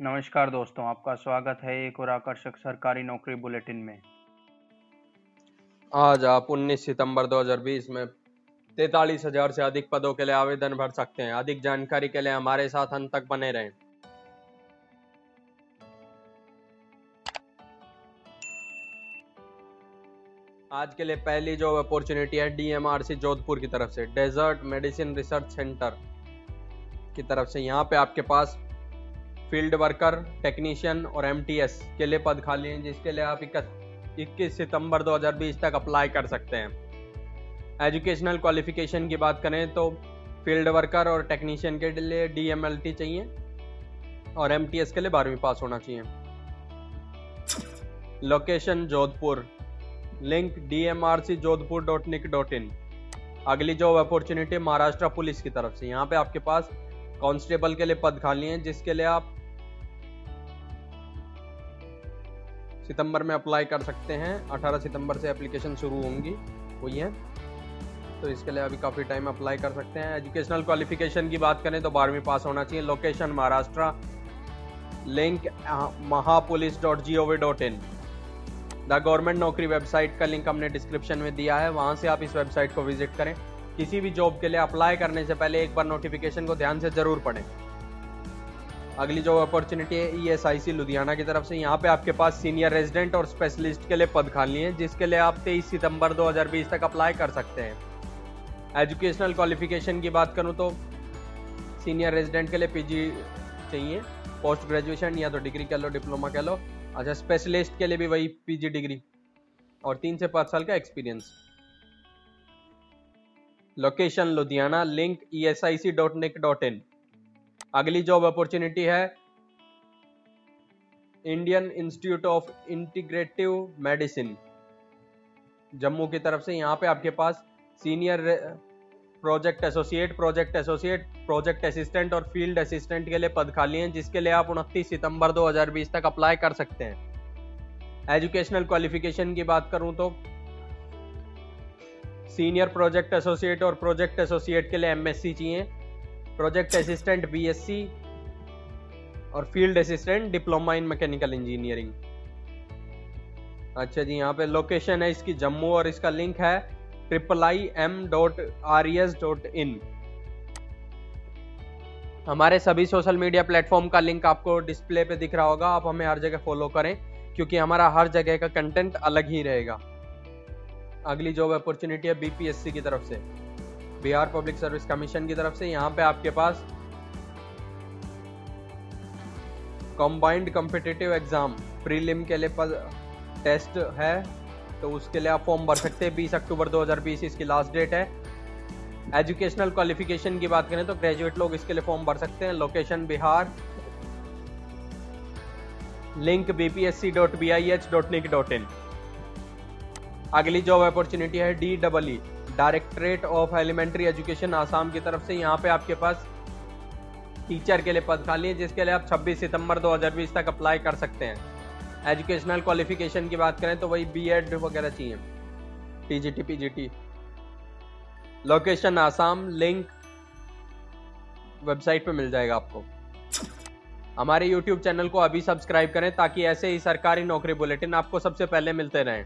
नमस्कार दोस्तों, आपका स्वागत है एक और आकर्षक सरकारी नौकरी बुलेटिन में। आज आप 19 सितंबर 2020 में तैतालीस हज़ार से अधिक पदों के लिए आवेदन भर सकते हैं। अधिक जानकारी के लिए हमारे साथ अंत तक बने रहें। आज के लिए पहली जो अपॉर्चुनिटी है डीएमआरसी जोधपुर की तरफ़ से डेजर्ट मेडिसिन रिसर्च सेंटर की तरफ़ से। यहाँ पे आपके पास फ़ील्ड वर्कर, टेक्नीशियन और एमटीएस के लिए पद खाली हैं, जिसके लिए आप इक्कीस सितंबर 2020 तक अप्लाई कर सकते हैं। एजुकेशनल क्वालिफिकेशन की बात करें तो फ़ील्ड वर्कर और टेक्नीशियन के लिए डीएमएलटी चाहिए और एमटीएस के लिए बारहवीं पास होना चाहिए। Location Jodhpur. Link D M R C Jodhpur dot nic dot in अगली जॉब अपॉर्चुनिटी महाराष्ट्र पुलिस की तरफ़ से। यहाँ पे आपके पास कांस्टेबल के लिए पद खाली हैं, जिसके लिए आप सितंबर में अप्लाई कर सकते हैं। 18 सितंबर से एप्लीकेशन शुरू होंगी। हुई है तो इसके लिए अभी काफ़ी टाइम अप्लाई कर सकते हैं। एजुकेशनल क्वालिफिकेशन की बात करें तो बारहवीं पास होना चाहिए। Location Maharashtra link mahapolice dot G O V dot in the government नौकरी वेबसाइट का लिंक हमने डिस्क्रिप्शन में दिया है। वहाँ से आप इस वेबसाइट को विज़िट करें। किसी भी जॉब के लिए अप्लाई करने से पहले एक बार नोटिफिकेशन को ध्यान से ज़रूर पढ़ें। अगली जो अपॉर्चुनिटी है ई एस आई सी लुधियाना की तरफ़ से। यहाँ पे आपके पास सीनियर रेजिडेंट और स्पेशलिस्ट के लिए पद खाली हैं, जिसके लिए आप 23 सितंबर 2020 तक अप्लाई कर सकते हैं। एजुकेशनल क्वालिफिकेशन की बात करूँ तो सीनियर रेजिडेंट के लिए पीजी चाहिए। पोस्ट ग्रेजुएशन या तो डिग्री कह लो डिप्लोमा कह लो। अच्छा स्पेशलिस्ट के लिए भी वही पीजी डिग्री और तीन से पाँच साल का experience location Ludhiana link E S I C dot nic dot in अगली जॉब अपॉर्चुनिटी है Indian institute of integrative medicine Jammu की तरफ़ से यहाँ पे आपके पास senior project associate project associate project assistant और फ़ील्ड असिस्टेंट के लिए पद खाली हैं, जिसके लिए आप उनतीस सितंबर 2020 तक अप्लाई कर सकते हैं। एजुकेशनल क्वालिफिकेशन की बात करूँ तो सीनियर प्रोजेक्ट एसोसिएट और प्रोजेक्ट एसोसिएट के लिए एमएससी चाहिए। प्रोजेक्ट असिस्टेंट बीएससी और field assistant diploma in mechanical engineering अच्छा जी, यहाँ पे लोकेशन है इसकी जम्मू और इसका लिंक है triple I M dot R S dot in हमारे सभी सोशल मीडिया प्लेटफॉर्म का लिंक आपको डिस्प्ले पे दिख रहा होगा, आप हमें हर जगह फॉलो करें, क्योंकि हमारा हर जगह का कंटेंट अलग ही रहेगा. अगली जॉब अपॉर्चुनिटी है बीपीएससी की तरफ़ से. बिहार पब्लिक सर्विस कमीशन की तरफ़ से यहाँ पे आपके पास कॉम्बाइंड कॉम्पिटिटिव एग्ज़ाम प्रीलिम के लिए पर टेस्ट है तो उसके लिए आप फॉर्म भर सकते हैं। 20 अक्टूबर 2020 इसकी लास्ट डेट है। एजुकेशनल क्वालिफिकेशन की बात करें तो ग्रेजुएट लोग इसके लिए फॉर्म भर सकते हैं। Location Bihar. Link BPSC dot B I H dot nic dot in अगली जॉब अपॉर्चुनिटी है D double E directorate of elementary education Assam की तरफ़ से यहाँ पे आपके पास टीचर के लिए पद खाली है, जिसके लिए आप 26 सितंबर 2020 तक अप्लाई कर सकते हैं। एजुकेशनल क्वालिफिकेशन की बात करें तो वही बीएड वगैरह चाहिए। TGT PGT location Assam link website पे मिल जाएगा आपको। हमारे YouTube चैनल को अभी सब्सक्राइब करें ताकि ऐसे ही सरकारी नौकरी बुलेटिन आपको सबसे पहले मिलते रहें।